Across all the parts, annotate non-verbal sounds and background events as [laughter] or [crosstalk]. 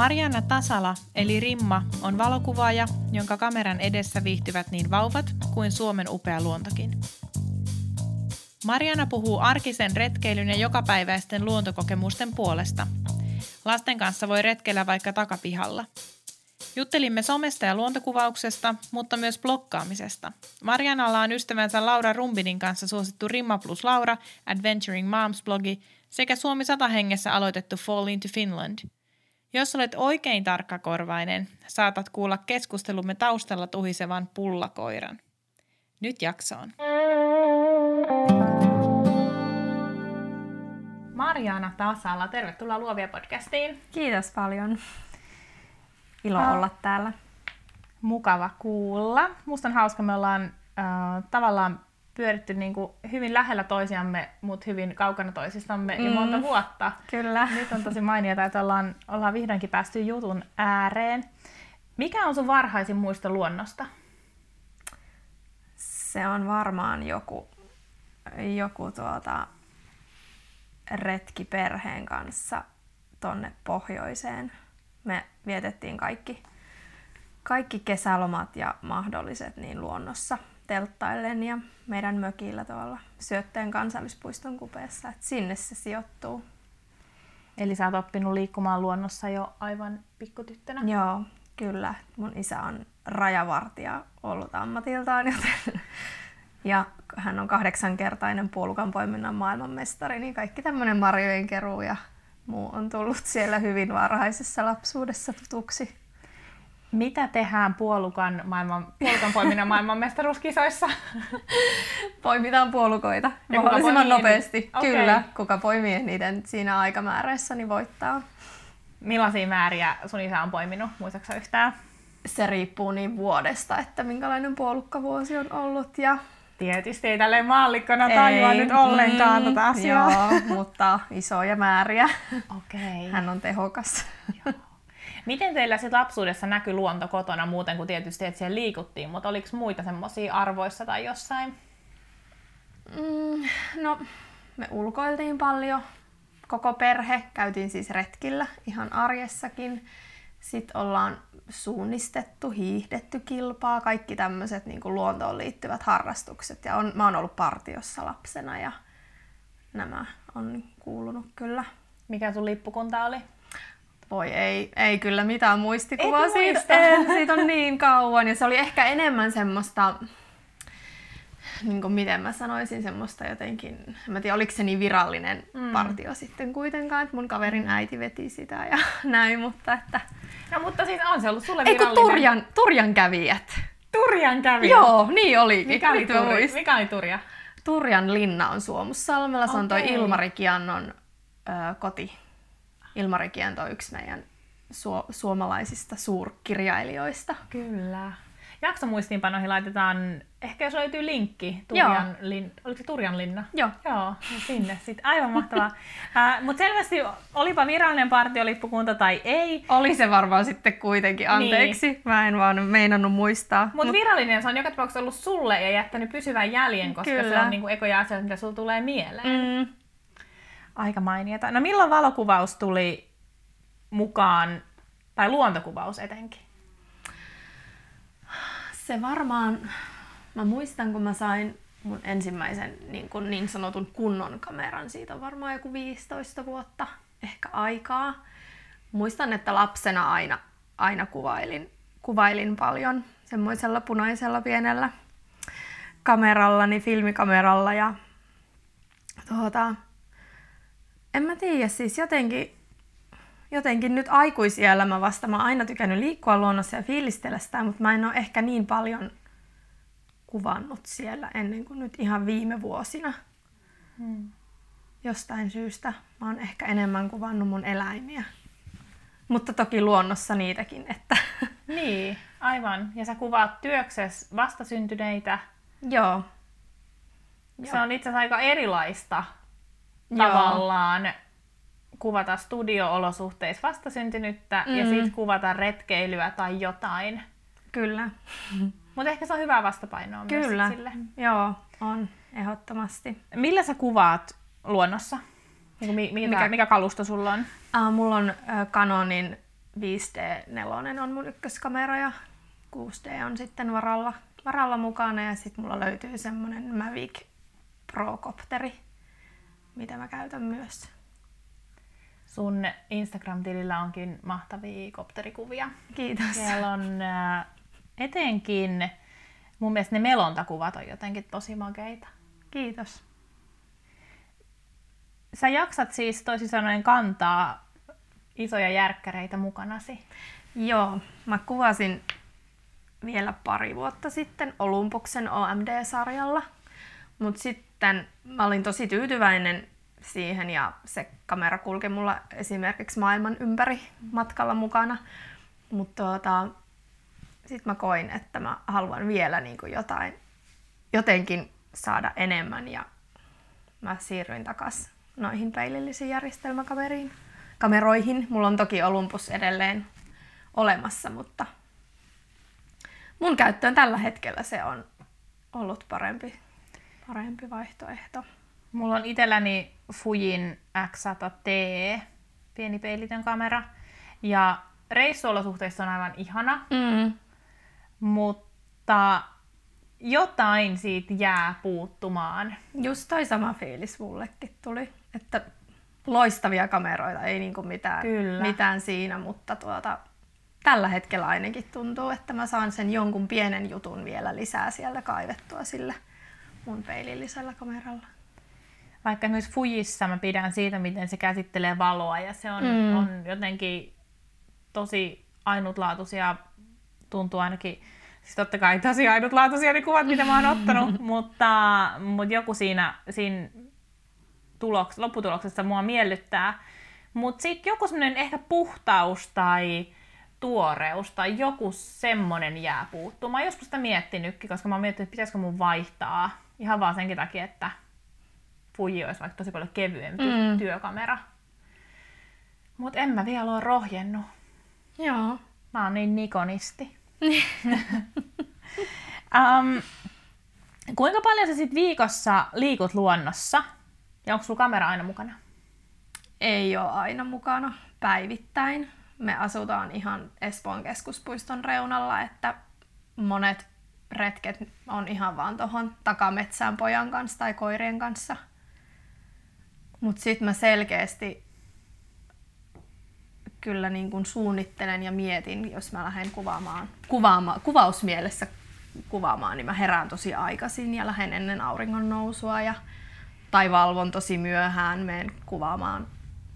Marianna Tasala, eli Rimma, on valokuvaaja, jonka kameran edessä viihtyvät niin vauvat kuin Suomen upea luontokin. Mariana puhuu arkisen retkeilyn ja jokapäiväisten luontokokemusten puolesta. Lasten kanssa voi retkeillä vaikka takapihalla. Juttelimme somesta ja luontokuvauksesta, mutta myös blokkaamisesta. Marianalla on ystävänsä Laura Rumbinin kanssa suosittu Rimma plus Laura Adventuring Moms blogi sekä Suomi 100 hengessä aloitettu Fall into Finland – jos olet oikein tarkkakorvainen, saatat kuulla keskustelumme taustalla tuhisevan pullakoiran. Nyt jaksoon. Marjaana Tasala, tervetuloa Luovia podcastiin. Kiitos paljon. Ilo ha. olla täällä. Mukava kuulla. Musta on hauska, me ollaan äh, tavallaan pyöritty niin kuin hyvin lähellä toisiamme, mutta hyvin kaukana toisistamme mm, jo monta vuotta. Kyllä. Nyt on tosi mainiota, että ollaan, ollaan vihdoinkin päästy jutun ääreen. Mikä on sun varhaisin muisto luonnosta? Se on varmaan joku, joku tuota, retki perheen kanssa tonne pohjoiseen. Me vietettiin kaikki, kaikki kesälomat ja mahdolliset niin luonnossa telttaillen ja meidän mökillä tuolla Syötteen kansallispuiston kupeessa, että sinne se sijoittuu. Eli sä oot oppinut liikkumaan luonnossa jo aivan pikkutyttönä? Joo, kyllä. Mun isä on rajavartija ollut ammatiltaan, joten ja hän on kahdeksankertainen puolukan poiminnan maailmanmestari, niin kaikki tämmöinen marjojen keruu ja muu on tullut siellä hyvin varhaisessa lapsuudessa tutuksi. Mitä tehdään puolukan, maailman, puolukan poiminnan maailmanmestaruuskisoissa? Poimitaan puolukoita ja mahdollisimman nopeasti. Okay. Kyllä, kuka poimii niiden siinä aikamäärässä, niin voittaa. Millaisia määriä sun isä on poiminut? Muistatko yhtään? Se riippuu niin vuodesta, että minkälainen puolukkavuosi on ollut. Ja Tietysti ei tälleen maallikkona tajua nyt ollenkaan mm, tätä asiaa. Joo, mutta isoja määriä. Okei. Okay. Hän on tehokas. Joo. Miten teillä sitten lapsuudessa näkyi luonto kotona muuten kuin tietysti, että siellä liikuttiin, mutta oliko muita semmoisia arvoissa tai jossain? Mm, no, me ulkoiltiin paljon. Koko perhe käytiin siis retkillä ihan arjessakin. Sitten ollaan suunnistettu, hiihdetty kilpaa, kaikki tämmöiset niin luontoon liittyvät harrastukset. Ja on, mä oon ollut partiossa lapsena ja nämä on kuulunut kyllä. Mikä sun lippukunta oli? Voi ei, ei kyllä mitään muistikuvaa Et siitä. En, siitä on niin kauan. Ja se oli ehkä enemmän semmoista, niin kuin miten mä sanoisin, semmoista jotenkin, en mä tiedä oliko se niin virallinen mm. partio sitten kuitenkaan, että mun kaverin äiti veti sitä ja [laughs] näin, mutta että... No mutta siis on se ollut sulle virallinen. Eikö Turjan, Turjan kävijät? Turjan kävijät? Joo, niin olikin. Mikä oli, turi? Mikä oli Turja? Turjan linna on Suomussalmella, se okay. on toi Ilmari Kiannon ö, koti Ilmari Kiento on yksi meidän su- suomalaisista suurkirjailijoista. Kyllä. Jaksomuistiinpanoihin laitetaan, ehkä jos löytyy linkki, Turjan, lin, oliko se Turjan linna? Joo. Joo, sinne sitten. Aivan mahtavaa. uh, Mutta selvästi, olipa virallinen partiolippukunta tai ei. Oli se varmaan sitten kuitenkin, anteeksi. Niin. Mä en vaan meinannut muistaa. Mutta Mut virallinen se on joka tapauksessa ollut sulle ja jättänyt pysyvän jäljen, koska Kyllä. se on niinku ekoja asioita, mitä sulla tulee mieleen. Mm. Aika mainiota. No milloin valokuvaus tuli mukaan, tai luontokuvaus etenkin? Se varmaan, mä muistan kun mä sain mun ensimmäisen niin, kuin niin sanotun kunnon kameran, siitä on varmaan joku 15 vuotta ehkä aikaa. Muistan, että lapsena aina, aina kuvailin, kuvailin paljon semmoisella punaisella pienellä kamerallani, filmikameralla ja tuota, en mä tiedä, siis jotenkin, jotenkin nyt aikuisiellä mä vasta, mä oon aina tykännyt liikkua luonnossa ja fiilistellä sitä, mutta mä en ole ehkä niin paljon kuvannut siellä ennen kuin nyt ihan viime vuosina. Hmm. Jostain syystä mä oon ehkä enemmän kuvannut mun eläimiä. Mutta toki luonnossa niitäkin, että [laughs] Niin, aivan. Ja sä kuvaat työkses vastasyntyneitä. Joo. Se on itse asiassa aika erilaista Joo. Tavallaan kuvata studio-olosuhteissa vastasyntynyttä mm. ja sitten kuvata retkeilyä tai jotain. Kyllä. Mutta ehkä se on hyvää vastapainoa Kyllä. myös sille. Joo, on ehdottomasti. Millä sä kuvaat luonnossa? Niin mikä, mikä, Mikä- mikä kalusto sulla on? Uh, mulla on uh, Canonin 5D4 on mun ykköskamera ja 6D on sitten varalla, varalla mukana ja sitten mulla löytyy semmonen Mavic Procopteri, mitä mä käytän myös. Sun Instagram-tilillä onkin mahtavia kopterikuvia. Kiitos. Siellä on äh, etenkin, mun mielestä ne melontakuvat on jotenkin tosi makeita. Kiitos. Sä jaksat siis toisin sanoen kantaa isoja järkkäreitä mukanasi. Joo, mä kuvasin vielä pari vuotta sitten Olympuksen OMD-sarjalla, mutta sitten mä olin tosi tyytyväinen siihen ja se kamera kulki mulla esimerkiksi maailman ympäri matkalla mukana. Mutta tuota, sitten mä koin, että mä haluan vielä niin kuin jotain, jotenkin saada enemmän ja mä siirryin takas noihin peilillisiin järjestelmäkameriin. Kameroihin. Mulla on toki Olympus edelleen olemassa, mutta mun käyttöön tällä hetkellä se on ollut parempi, parempi vaihtoehto. Mulla on itselläni Fujin X100T, pieni peilitön kamera. Ja reissuolosuhteissa on aivan ihana, Mm. mutta jotain siitä jää puuttumaan. Just toi sama fiilis mullekin tuli, että loistavia kameroita, ei niinku mitään, Kyllä. mitään siinä, mutta tuota, tällä hetkellä ainakin tuntuu, että mä saan sen jonkun pienen jutun vielä lisää sieltä kaivettua sillä mun peilillisellä kameralla. Vaikka myös Fujissa mä pidän siitä, miten se käsittelee valoa ja se on, Mm. mm. on jotenkin tosi ainutlaatuisia, tuntuu ainakin, siis totta kai tosi ainutlaatuisia ne kuvat, mitä mä oon ottanut, [laughs] mutta, mutta joku siinä, siinä tuloks, lopputuloksessa mua miellyttää. Mutta sitten joku semmoinen ehkä puhtaus tai tuoreus tai joku semmonen jää puuttumaan. Mä oon joskus sitä miettinytkin, koska mä oon miettinyt, että pitäisikö mun vaihtaa ihan vaan senkin takia, että Fuji olisi vaikka tosi paljon kevyempi Mm. työkamera. Mutta en mä vielä ole rohjennut. Joo. Mä oon niin nikonisti. [laughs] um, kuinka paljon sä sit viikossa liikut luonnossa? Ja onko sulla kamera aina mukana? Ei ole aina mukana päivittäin. Me asutaan ihan Espoon keskuspuiston reunalla, että monet retket on ihan vaan tuohon takametsään pojan kanssa tai koirien kanssa. Mutta sitten mä selkeästi kyllä niin kun suunnittelen ja mietin, jos mä lähden kuvaamaan, kuvaamaan, kuvausmielessä kuvaamaan, niin mä herään tosi aikaisin ja lähden ennen auringon nousua ja tai valvon tosi myöhään, menen kuvaamaan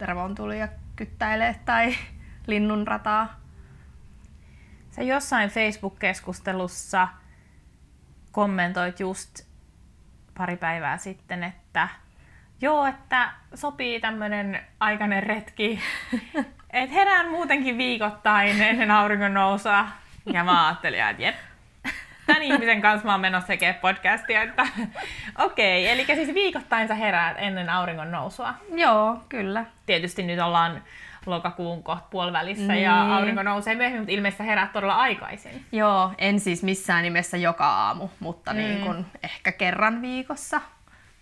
revontulia kyttäilee tai linnunrataa. Sä jossain Facebook-keskustelussa kommentoit just pari päivää sitten, että joo, että sopii tämmönen aikainen retki, [laughs] että herään muutenkin viikoittain ennen auringon nousua. Ja mä ajattelin, että jep, tämän ihmisen kanssa mä oon menossa tekemään podcastia, että okei, okay, eli siis viikoittain sä heräät ennen auringon nousua. Joo, kyllä. Tietysti nyt ollaan lokakuun kohta puolivälissä Niin. ja aurinko nousee myöhemmin, mutta ilmeisesti sä heräät todella aikaisin. Joo, en siis missään nimessä joka aamu, mutta Mm. mm. niin kun ehkä kerran viikossa,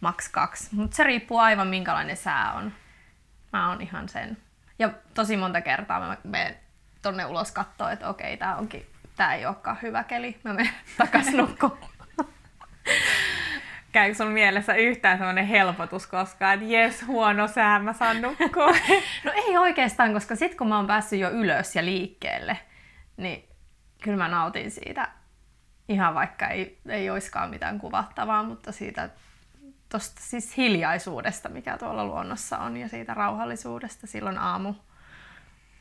maks kaksi. Mutta se riippuu aivan minkälainen sää on. Mä oon ihan sen. Ja tosi monta kertaa mä menen tonne ulos kattoo, että okei, tää onkin, tää ei olekaan hyvä keli. Mä menen [laughs] takas nukkumaan. Käykö sun mielessä yhtään semmoinen helpotus koskaan, että jes, huono sää, mä saan nukkua? [laughs] No ei oikeastaan, koska sit kun mä oon päässyt jo ylös ja liikkeelle, niin kyllä mä nautin siitä ihan vaikka ei, ei oiskaan mitään kuvattavaa, mutta siitä tosta siis hiljaisuudesta, mikä tuolla luonnossa on ja siitä rauhallisuudesta silloin aamu,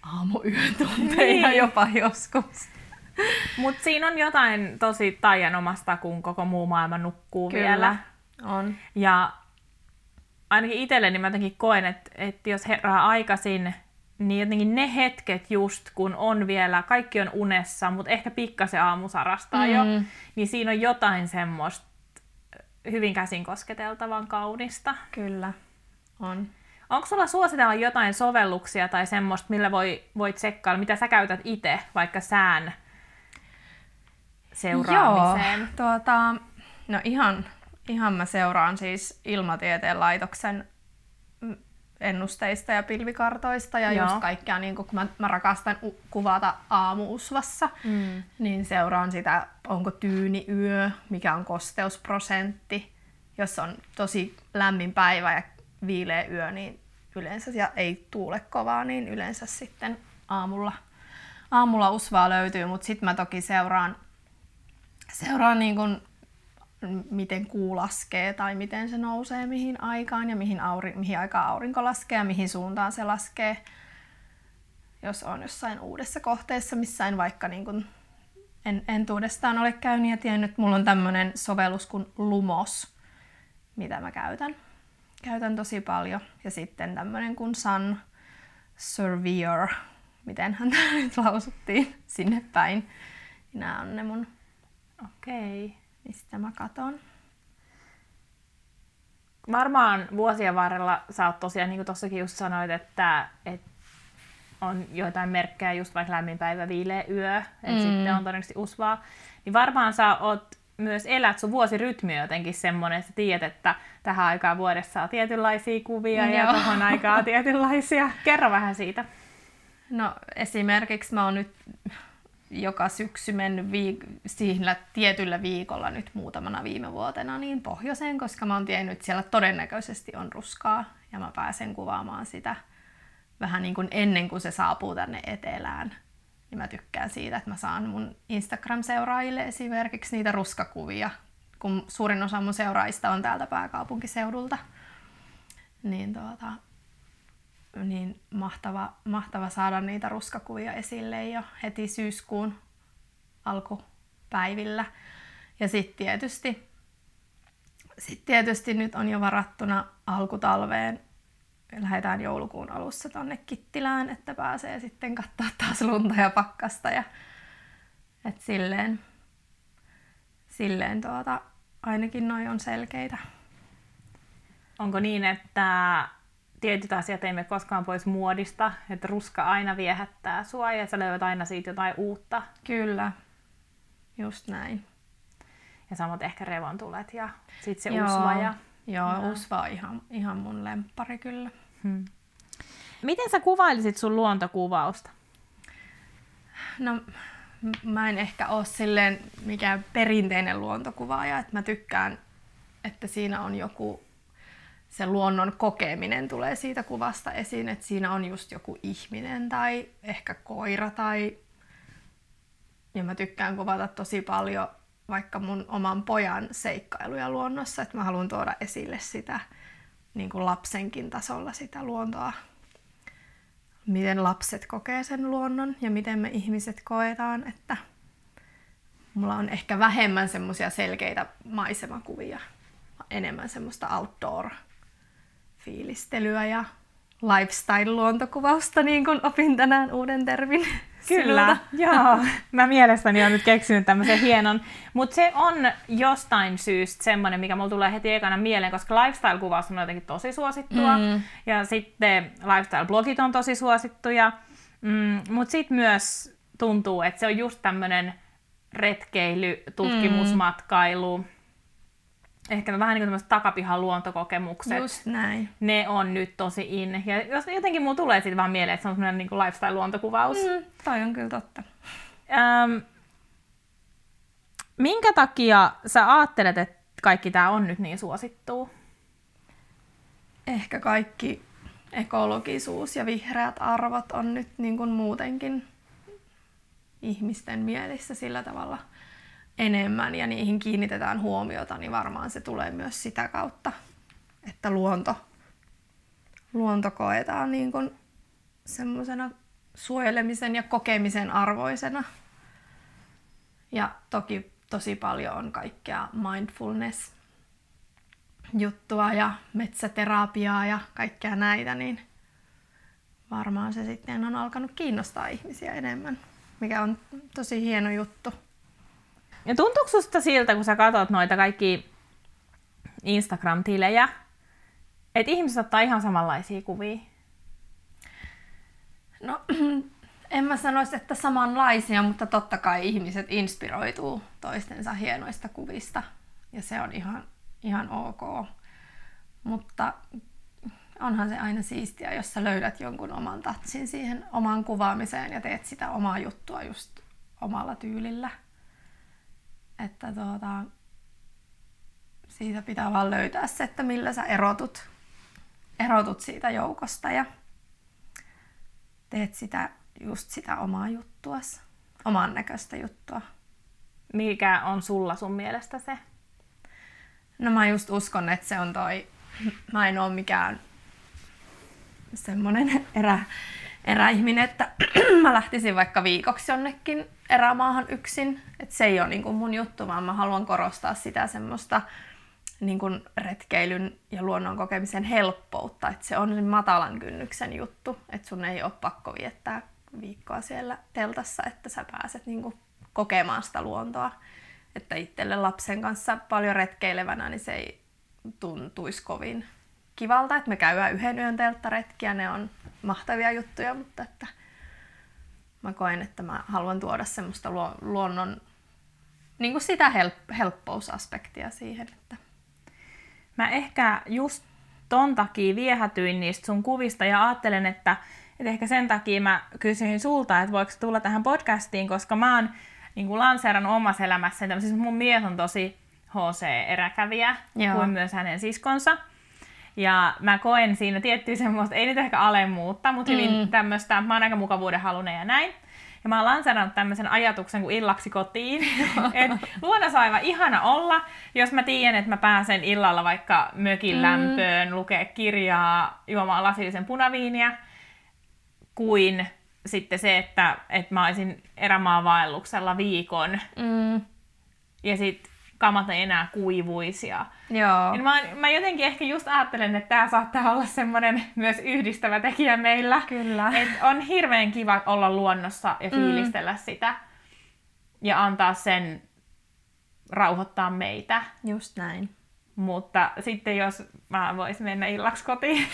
aamuyötunteina Niin. jopa joskus. Mutta siinä on jotain tosi taianomasta, kun koko muu maailma nukkuu vielä. On. Ja ainakin itselleni mä jotenkin koen, että, että jos herää aikaisin, niin jotenkin ne hetket just, kun on vielä, kaikki on unessa, mutta ehkä pikkasen aamu sarastaa mm. jo, niin siinä on jotain semmoista hyvin käsin kosketeltavan kaunista. Kyllä, on. Onko sulla suositella jotain sovelluksia tai semmoista, millä voi, voit tsekkailla, mitä sä käytät itse, vaikka sään seuraamiseen? Joo, tuota, no ihan, ihan mä seuraan siis Ilmatieteen laitoksen ennusteista ja pilvikartoista ja Joo. just kaikkea, niin kun mä, mä rakastan u- kuvata aamuusvassa, mm. niin seuraan sitä, onko tyyni yö, mikä on kosteusprosentti. Jos on tosi lämmin päivä ja viileä yö, niin yleensä ja ei tuule kovaa, niin yleensä sitten aamulla, aamulla usvaa löytyy, mutta sitten mä toki seuraan, seuraan niin kun miten kuu laskee tai miten se nousee mihin aikaan ja mihin, auri, mihin aikaan aurinko laskee ja mihin suuntaan se laskee. Jos on jossain uudessa kohteessa, missä en vaikka niin kuin en, entuudestaan ole käynyt ja tiennyt, mulla on tämmöinen sovellus kuin Lumos, mitä mä käytän. Käytän tosi paljon. Ja sitten tämmöinen kuin Sun Surveyor, miten hän [laughs] nyt lausuttiin sinne päin. Nämä on ne mun Okei. Okay mistä mä katon. Varmaan vuosien varrella sä oot tosiaan, niin kuin tuossakin just sanoit, että, että on joitain merkkejä, just vaikka lämmin päivä, viileä yö, että mm. sitten on todennäköisesti usvaa, niin varmaan sä oot myös elät sun vuosirytmi jotenkin semmoinen, että tiedät, että tähän aikaan vuodessa on tietynlaisia kuvia Joo. ja tuohon aikaan [laughs] tietynlaisia. Kerro vähän siitä. No esimerkiksi mä oon nyt joka syksy mennyt viik- sillä tietyllä viikolla nyt muutamana viime vuotena niin pohjoiseen, koska mä oon tiennyt, että siellä todennäköisesti on ruskaa ja mä pääsen kuvaamaan sitä vähän niin kuin ennen kuin se saapuu tänne etelään. Niin mä tykkään siitä, että mä saan mun Instagram-seuraajille esimerkiksi niitä ruskakuvia, kun suurin osa mun seuraajista on täältä pääkaupunkiseudulta. Niin tuota, niin mahtava, mahtava saada niitä ruskakuvia esille jo heti syyskuun alkupäivillä. Ja sitten tietysti, sit tietysti nyt on jo varattuna alkutalveen. Lähdetään joulukuun alussa tonne Kittilään, että pääsee sitten katsoa taas lunta ja pakkasta. Ja, et silleen, silleen tuota, ainakin noi on selkeitä. Onko niin, että tietyt asiat ei mene koskaan pois muodista, että ruska aina viehättää sua ja sä löydät aina siitä jotain uutta. Kyllä, just näin. Ja samat ehkä revontulet ja sitten se Joo. usva. Ja... Joo, ja. usva on ihan, ihan mun lemppari kyllä. Hmm. Miten sä kuvailisit sun luontokuvausta? No, mä en ehkä ole silleen mikään perinteinen luontokuvaaja, että mä tykkään, että siinä on joku se luonnon kokeminen tulee siitä kuvasta esiin, että siinä on just joku ihminen tai ehkä koira tai... Ja mä tykkään kuvata tosi paljon vaikka mun oman pojan seikkailuja luonnossa, että mä haluan tuoda esille sitä niin kuin lapsenkin tasolla sitä luontoa. Miten lapset kokee sen luonnon ja miten me ihmiset koetaan, että mulla on ehkä vähemmän semmoisia selkeitä maisemakuvia, enemmän semmoista outdoor fiilistelyä ja lifestyle-luontokuvausta, niin kuin opin tänään uuden termin. Kyllä, joo. [laughs] Mä mielestäni olen nyt keksinyt tämmöisen hienon. Mutta se on jostain syystä semmoinen, mikä mulla tulee heti ekana mieleen, koska lifestyle-kuvaus on jotenkin tosi suosittua. Mm. Ja sitten lifestyle-blogit on tosi suosittuja. Mm, Mutta sitten myös tuntuu, että se on just tämmöinen retkeily, tutkimusmatkailu, mm ehkä vähän niin kuin takapihan luontokokemukset. Just näin. Ne on nyt tosi in. Ja jos jotenkin mulla tulee sitten vaan mieleen, että se on semmoinen niin lifestyle-luontokuvaus. Mm, toi on kyllä totta. Öm, minkä takia sä ajattelet, että kaikki tämä on nyt niin suosittua? Ehkä kaikki ekologisuus ja vihreät arvot on nyt niin kuin muutenkin ihmisten mielissä sillä tavalla – enemmän ja niihin kiinnitetään huomiota, niin varmaan se tulee myös sitä kautta, että luonto, luonto koetaan niin kuin semmoisena suojelemisen ja kokemisen arvoisena. Ja toki tosi paljon on kaikkea mindfulness juttua ja metsäterapiaa ja kaikkea näitä, niin varmaan se sitten on alkanut kiinnostaa ihmisiä enemmän, mikä on tosi hieno juttu. Ja tuntuuko susta siltä, kun sä katsot noita kaikki Instagram-tilejä, että ihmiset ottaa ihan samanlaisia kuvia? No, [clears throat] en mä sanoisi, että samanlaisia, mutta totta kai ihmiset inspiroituu toistensa hienoista kuvista. Ja se on ihan, ihan ok. Mutta onhan se aina siistiä, jos sä löydät jonkun oman tatsin siihen omaan kuvaamiseen ja teet sitä omaa juttua just omalla tyylillä. Että tuota, siitä pitää vaan löytää se, että millä sä erotut, erotut siitä joukosta ja teet sitä, just sitä omaa juttua, oman näköistä juttua. Mikä on sulla sun mielestä se? No mä just uskon, että se on toi, mä en ole mikään semmonen erä, eräihminen, että [clears throat] mä lähtisin vaikka viikoksi jonnekin erämaahan yksin. Että se ei ole niin kuin mun juttu, vaan mä haluan korostaa sitä semmoista niin kuin retkeilyn ja luonnon kokemisen helppoutta. Että se on matalan kynnyksen juttu, että sun ei ole pakko viettää viikkoa siellä teltassa, että sä pääset niin kuin kokemaan sitä luontoa. Että itselle lapsen kanssa paljon retkeilevänä, niin se ei tuntuisi kovin kivalta, että me käydään yhden yön telttaretkiä, ne on mahtavia juttuja, mutta että mä koen, että mä haluan tuoda semmoista luonnon, niin kuin sitä help- helppousaspektia siihen. Että... Mä ehkä just ton takia viehätyin niistä sun kuvista ja ajattelen, että, että ehkä sen takia mä kysyin sulta, että voiko tulla tähän podcastiin, koska mä oon niin kuin lanseerannut omassa elämässä, siis mun mies on tosi HC-eräkävijä, Joo. kuin myös hänen siskonsa. Ja mä koen siinä tiettyä semmoista, ei nyt ehkä alemmuutta, mutta hyvin mm. tämmöistä, mä oon aika mukavuuden halunen ja näin. Ja mä oon lanserannut tämmöisen ajatuksen kuin illaksi kotiin. [laughs] että luonnossa on aivan ihana olla, jos mä tiedän, että mä pääsen illalla vaikka mökin mm. lämpöön, lukea kirjaa, juomaan lasillisen punaviiniä, kuin sitten se, että, että mä olisin erämaavaelluksella viikon. Mm. Ja sitten kamat ei enää kuivuisia. Joo. Niin mä, mä jotenkin ehkä just ajattelen, että tämä saattaa olla semmoinen myös yhdistävä tekijä meillä. Kyllä. Et on hirveän kiva olla luonnossa ja mm. fiilistellä mm. sitä. Ja antaa sen rauhoittaa meitä. Just näin. Mutta sitten jos mä voisin mennä illaksi kotiin.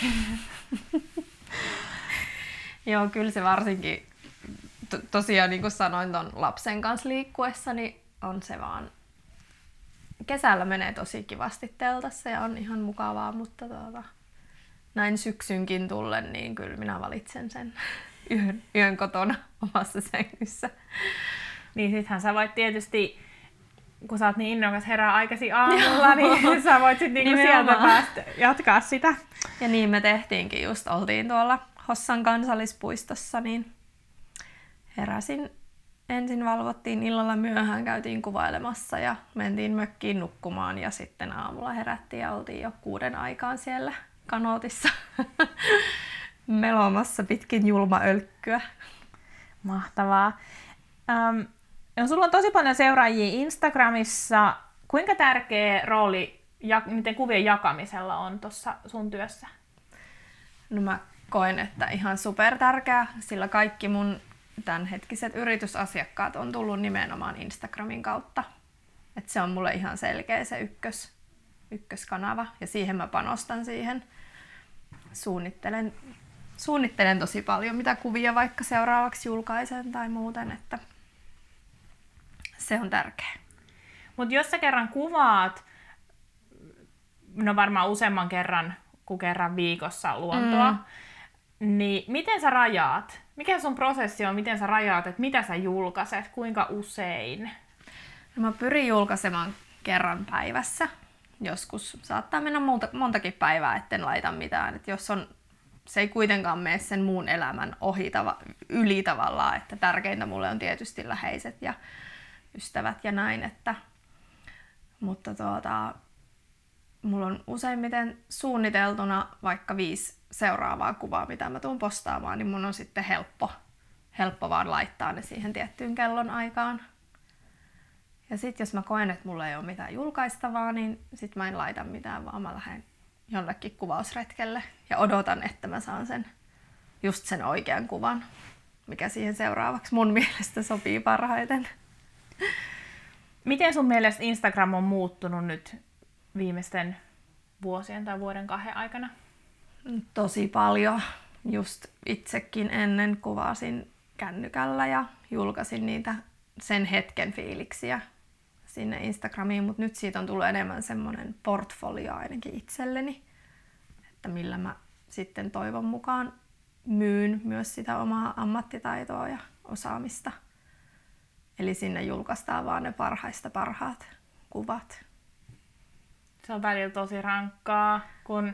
[laughs] Joo, kyllä se varsinkin, to, tosiaan niin kuin sanoin ton lapsen kanssa liikkuessa, niin on se vaan kesällä menee tosi kivasti teltassa ja on ihan mukavaa, mutta tuota, näin syksynkin tullen, niin kyllä minä valitsen sen [laughs] yön, yön kotona [laughs] omassa sängyssä. Niin sittenhän sä voit tietysti, kun sä oot niin innokas herää aikaisin aamulla, niin sä voit sitten niinku sieltä päästä jatkaa sitä. Ja niin me tehtiinkin just, oltiin tuolla Hossan kansallispuistossa, niin heräsin ensin valvottiin illalla myöhään, käytiin kuvailemassa ja mentiin mökkiin nukkumaan ja sitten aamulla herättiin ja oltiin jo kuuden aikaan siellä kanootissa [laughs] melomassa pitkin julmaölkkyä. Mahtavaa. Ähm, no, sulla on tosi paljon seuraajia Instagramissa. Kuinka tärkeä rooli ja miten kuvien jakamisella on tuossa sun työssä? No mä koen, että ihan super tärkeä, sillä kaikki mun tämänhetkiset yritysasiakkaat on tullut nimenomaan Instagramin kautta. Et se on mulle ihan selkeä se ykkös, ykköskanava ja siihen mä panostan siihen. Suunnittelen, suunnittelen tosi paljon, mitä kuvia vaikka seuraavaksi julkaisen tai muuten, että se on tärkeä. Mutta jos sä kerran kuvaat, no varmaan useamman kerran kuin kerran viikossa luontoa, mm niin miten sä rajaat? Mikä sun prosessi on, miten sä rajaat, että mitä sä julkaiset, kuinka usein? No mä pyrin julkaisemaan kerran päivässä. Joskus saattaa mennä monta, montakin päivää, etten laita mitään. Et jos on, se ei kuitenkaan mene sen muun elämän ohi tava, yli tavallaan, että tärkeintä mulle on tietysti läheiset ja ystävät ja näin, että, mutta tuota, mulla on useimmiten suunniteltuna vaikka viisi seuraavaa kuvaa, mitä mä tuun postaamaan, niin mun on sitten helppo, helppo vaan laittaa ne siihen tiettyyn kellon aikaan. Ja sitten jos mä koen, että mulla ei ole mitään julkaistavaa, niin sit mä en laita mitään, vaan mä lähden jollekin kuvausretkelle ja odotan, että mä saan sen just sen oikean kuvan, mikä siihen seuraavaksi mun [laughs] mielestä sopii parhaiten. Miten sun mielestä Instagram on muuttunut nyt viimeisten vuosien tai vuoden kahden aikana? Tosi paljon. Just itsekin ennen kuvasin kännykällä ja julkaisin niitä sen hetken fiiliksiä sinne Instagramiin, mutta nyt siitä on tullut enemmän semmoinen portfolio ainakin itselleni, että millä mä sitten toivon mukaan myyn myös sitä omaa ammattitaitoa ja osaamista. Eli sinne julkaistaan vaan ne parhaista parhaat kuvat. Se on välillä tosi rankkaa, kun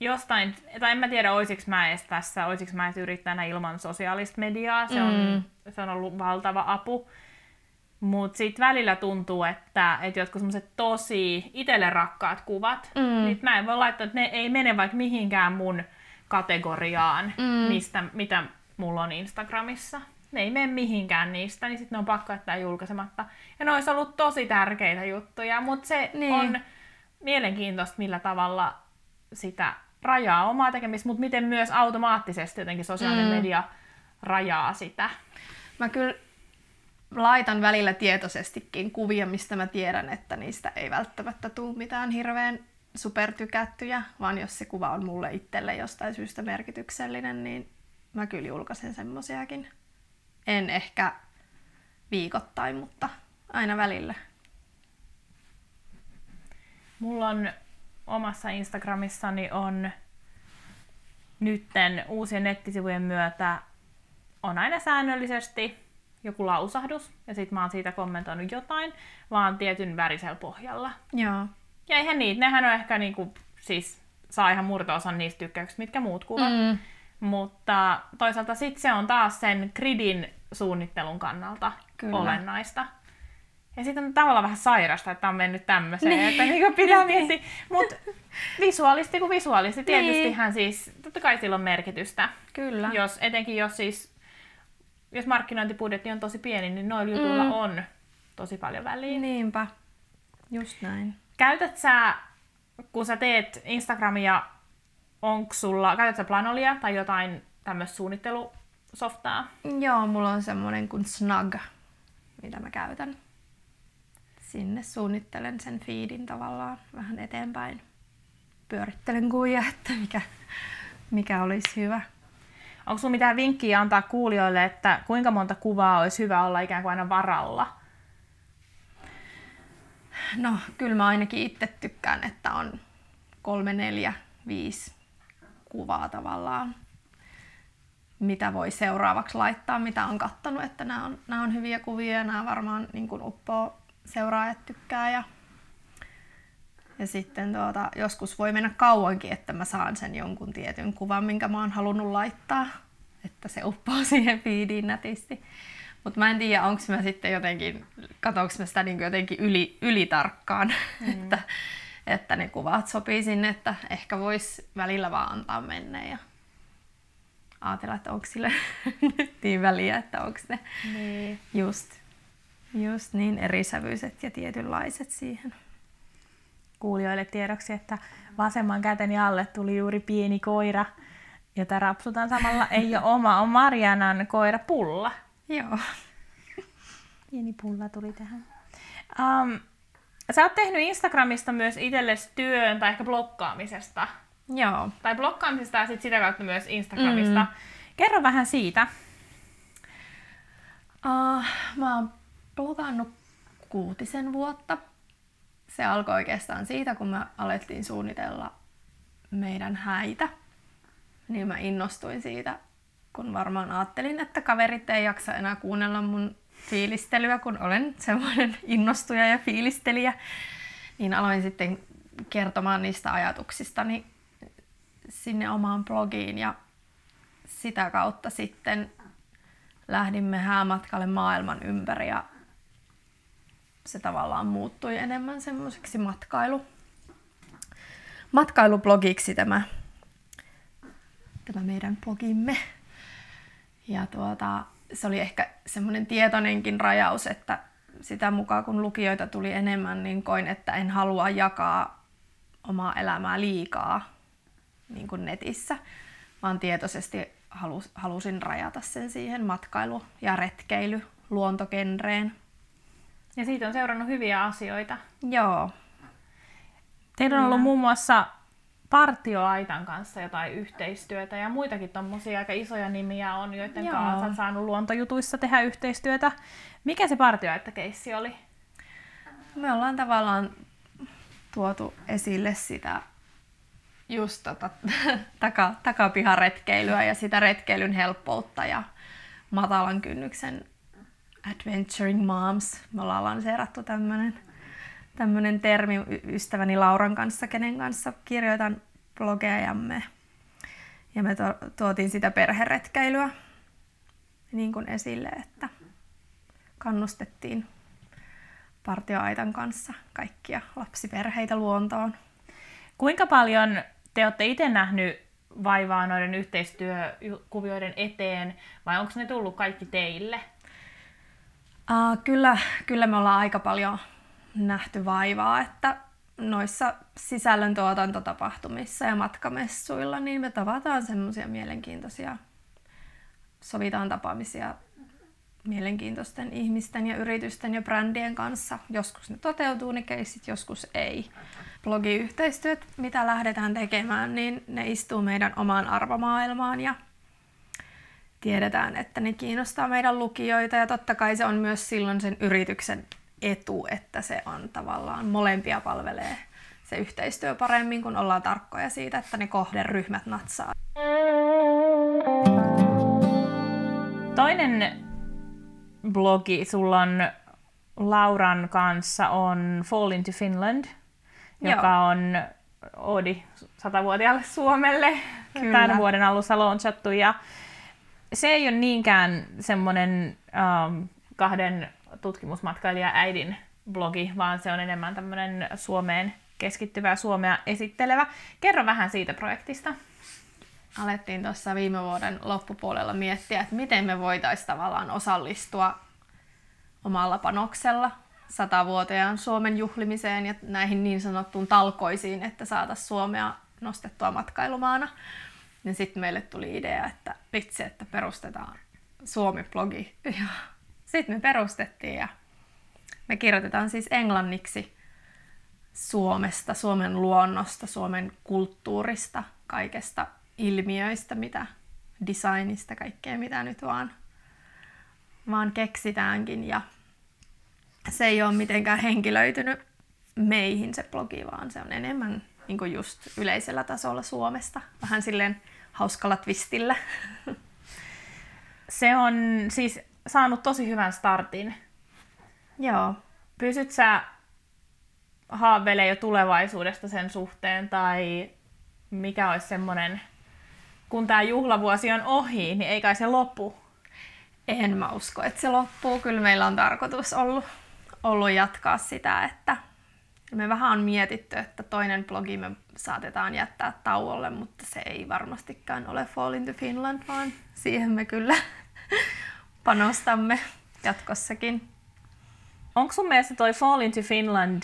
jostain, tai en mä tiedä, olisiko mä edes tässä, olisiko mä edes yrittäjänä ilman sosiaalista mediaa. Se on, mm. se on ollut valtava apu. Mutta sitten välillä tuntuu, että, että jotkut semmoiset tosi itselle rakkaat kuvat, mm. niin mä en voi laittaa, että ne ei mene vaikka mihinkään mun kategoriaan, mm. mistä, mitä mulla on Instagramissa. Ne ei mene mihinkään niistä, niin sitten ne on pakko jättää julkaisematta. Ja ne olisi ollut tosi tärkeitä juttuja, mutta se niin. on mielenkiintoista, millä tavalla sitä rajaa omaa tekemistä, mutta miten myös automaattisesti jotenkin sosiaalinen mm. media rajaa sitä. Mä kyllä laitan välillä tietoisestikin kuvia, mistä mä tiedän, että niistä ei välttämättä tule mitään hirveän supertykättyjä, vaan jos se kuva on mulle itselle jostain syystä merkityksellinen, niin mä kyllä julkaisen semmosiakin. En ehkä viikoittain, mutta aina välillä. Mulla on omassa Instagramissani on nytten uusien nettisivujen myötä on aina säännöllisesti joku lausahdus, ja sitten mä oon siitä kommentoinut jotain, vaan tietyn värisellä pohjalla. Joo. Ja eihän niitä, nehän on ehkä niinku, siis saa ihan murto-osan niistä tykkäyksistä, mitkä muut kuvat. Mm. Mutta toisaalta sitten se on taas sen gridin suunnittelun kannalta Kyllä. olennaista. Ja sitten on tavallaan vähän sairasta, että on mennyt tämmöiseen, niin. että niinku pitää [laughs] miettiä. Mutta visuaalisti kuin visuaalisti, tietystihän niin. siis, totta kai sillä on merkitystä. Kyllä. Jos, etenkin jos siis, jos markkinointibudjetti on tosi pieni, niin noilla jutuilla mm. on tosi paljon väliä. Niinpä, just näin. Käytät sä, kun sä teet Instagramia, onko sulla, käytät sä Planolia tai jotain tämmöistä suunnittelusoftaa? Joo, mulla on semmoinen kuin Snug, mitä mä käytän sinne suunnittelen sen feedin tavallaan vähän eteenpäin. Pyörittelen kuvia, että mikä, mikä olisi hyvä. Onko sinulla mitään vinkkiä antaa kuulijoille, että kuinka monta kuvaa olisi hyvä olla ikään kuin aina varalla? No, kyllä mä ainakin itse tykkään, että on kolme, neljä, viisi kuvaa tavallaan, mitä voi seuraavaksi laittaa, mitä on kattanut, että nämä on, nämä on hyviä kuvia ja nämä varmaan niin kuin uppoo seuraajat tykkää ja, ja sitten tuota, joskus voi mennä kauankin, että mä saan sen jonkun tietyn kuvan, minkä mä oon halunnut laittaa, että se uppoo [laughs] siihen feediin nätisti. Mutta mä en tiedä, onko mä sitten jotenkin, katsonko mä sitä niin jotenkin yli, ylitarkkaan, [laughs] mm. että, että ne kuvat sopii sinne, että ehkä vois välillä vaan antaa mennä ja ajatella, että onko sille [laughs] nyt niin väliä, että onko ne niin. just Just niin, erisävyiset ja tietynlaiset siihen. Kuulijoille tiedoksi, että vasemman käteni alle tuli juuri pieni koira, jota rapsutan samalla. [laughs] Ei ole oma, on Marianan koira Pulla. Joo. [laughs] Pieni Pulla tuli tähän. Um, sä oot tehnyt Instagramista myös itsellesi työn tai ehkä blokkaamisesta. Joo. Tai blokkaamisesta ja sit sitä kautta myös Instagramista. Mm. Kerro vähän siitä. Uh, mä oon blogannut kuutisen vuotta. Se alkoi oikeastaan siitä, kun me alettiin suunnitella meidän häitä. Niin mä innostuin siitä, kun varmaan ajattelin, että kaverit ei jaksa enää kuunnella mun fiilistelyä, kun olen semmoinen innostuja ja fiilistelijä. Niin aloin sitten kertomaan niistä ajatuksistani sinne omaan blogiin ja sitä kautta sitten lähdimme häämatkalle maailman ympäri ja se tavallaan muuttui enemmän semmoiseksi matkailu, matkailublogiksi tämä, tämä meidän blogimme. Ja tuota, se oli ehkä semmoinen tietoinenkin rajaus, että sitä mukaan kun lukijoita tuli enemmän, niin koin, että en halua jakaa omaa elämää liikaa niin kuin netissä, vaan tietoisesti halus, halusin rajata sen siihen matkailu- ja retkeily luontokenreen. Ja siitä on seurannut hyviä asioita. Joo. Teillä on ollut muun muassa Partioaitan kanssa jotain yhteistyötä ja muitakin tommosia aika isoja nimiä on, joiden Joo. kanssa olet saanut luontojutuissa tehdä yhteistyötä. Mikä se Partioaitta-keissi oli? Me ollaan tavallaan tuotu esille sitä just tota, [laughs] taka, takapiharetkeilyä ja sitä retkeilyn helppoutta ja matalan kynnyksen adventuring moms. Me ollaan lanseerattu tämmönen, tämmönen termi ystäväni Lauran kanssa, kenen kanssa kirjoitan blogejamme. Ja me to, tuotiin sitä perheretkeilyä niin kuin esille, että kannustettiin partioaitan kanssa kaikkia lapsiperheitä luontoon. Kuinka paljon te olette itse nähnyt vaivaa noiden yhteistyökuvioiden eteen, vai onko ne tullut kaikki teille? Uh, kyllä, kyllä me ollaan aika paljon nähty vaivaa, että noissa sisällöntuotantotapahtumissa ja matkamessuilla, niin me tavataan semmoisia mielenkiintoisia, sovitaan tapaamisia mielenkiintoisten ihmisten ja yritysten ja brändien kanssa. Joskus ne toteutuu ne keissit, joskus ei. Blogiyhteistyöt, mitä lähdetään tekemään, niin ne istuu meidän omaan arvomaailmaan ja tiedetään, että ne kiinnostaa meidän lukijoita ja totta kai se on myös silloin sen yrityksen etu, että se on tavallaan molempia palvelee se yhteistyö paremmin, kun ollaan tarkkoja siitä, että ne kohderyhmät natsaa. Toinen blogi sulla on Lauran kanssa on Fall into Finland, joka Joo. on Oodi 100-vuotiaalle Suomelle Kyllä. tämän vuoden alussa launchattu. Ja se ei ole niinkään semmoinen um, kahden tutkimusmatkailija äidin blogi, vaan se on enemmän tämmöinen Suomeen keskittyvä ja Suomea esittelevä. Kerro vähän siitä projektista. Alettiin tuossa viime vuoden loppupuolella miettiä, että miten me voitaisiin tavallaan osallistua omalla panoksella satavuotiaan Suomen juhlimiseen ja näihin niin sanottuun talkoisiin, että saataisiin Suomea nostettua matkailumaana. Ja sitten meille tuli idea, että vitsi, että perustetaan Suomi-blogi. Ja sitten me perustettiin ja me kirjoitetaan siis englanniksi Suomesta, Suomen luonnosta, Suomen kulttuurista, kaikesta ilmiöistä, mitä designista, kaikkea mitä nyt vaan, vaan keksitäänkin. Ja se ei ole mitenkään henkilöitynyt meihin se blogi, vaan se on enemmän niin kuin just yleisellä tasolla Suomesta. Vähän silleen hauskalla twistillä. Se on siis saanut tosi hyvän startin. Joo. Pysyt sä haaveilee jo tulevaisuudesta sen suhteen, tai mikä olisi semmoinen, kun tämä juhlavuosi on ohi, niin ei kai se lopu. En mä usko, että se loppuu. Kyllä meillä on tarkoitus ollut, ollut jatkaa sitä, että me vähän on mietitty, että toinen blogi me saatetaan jättää tauolle, mutta se ei varmastikaan ole Fall into Finland, vaan siihen me kyllä [laughs] panostamme jatkossakin. Onko sun mielestä toi Fall into Finland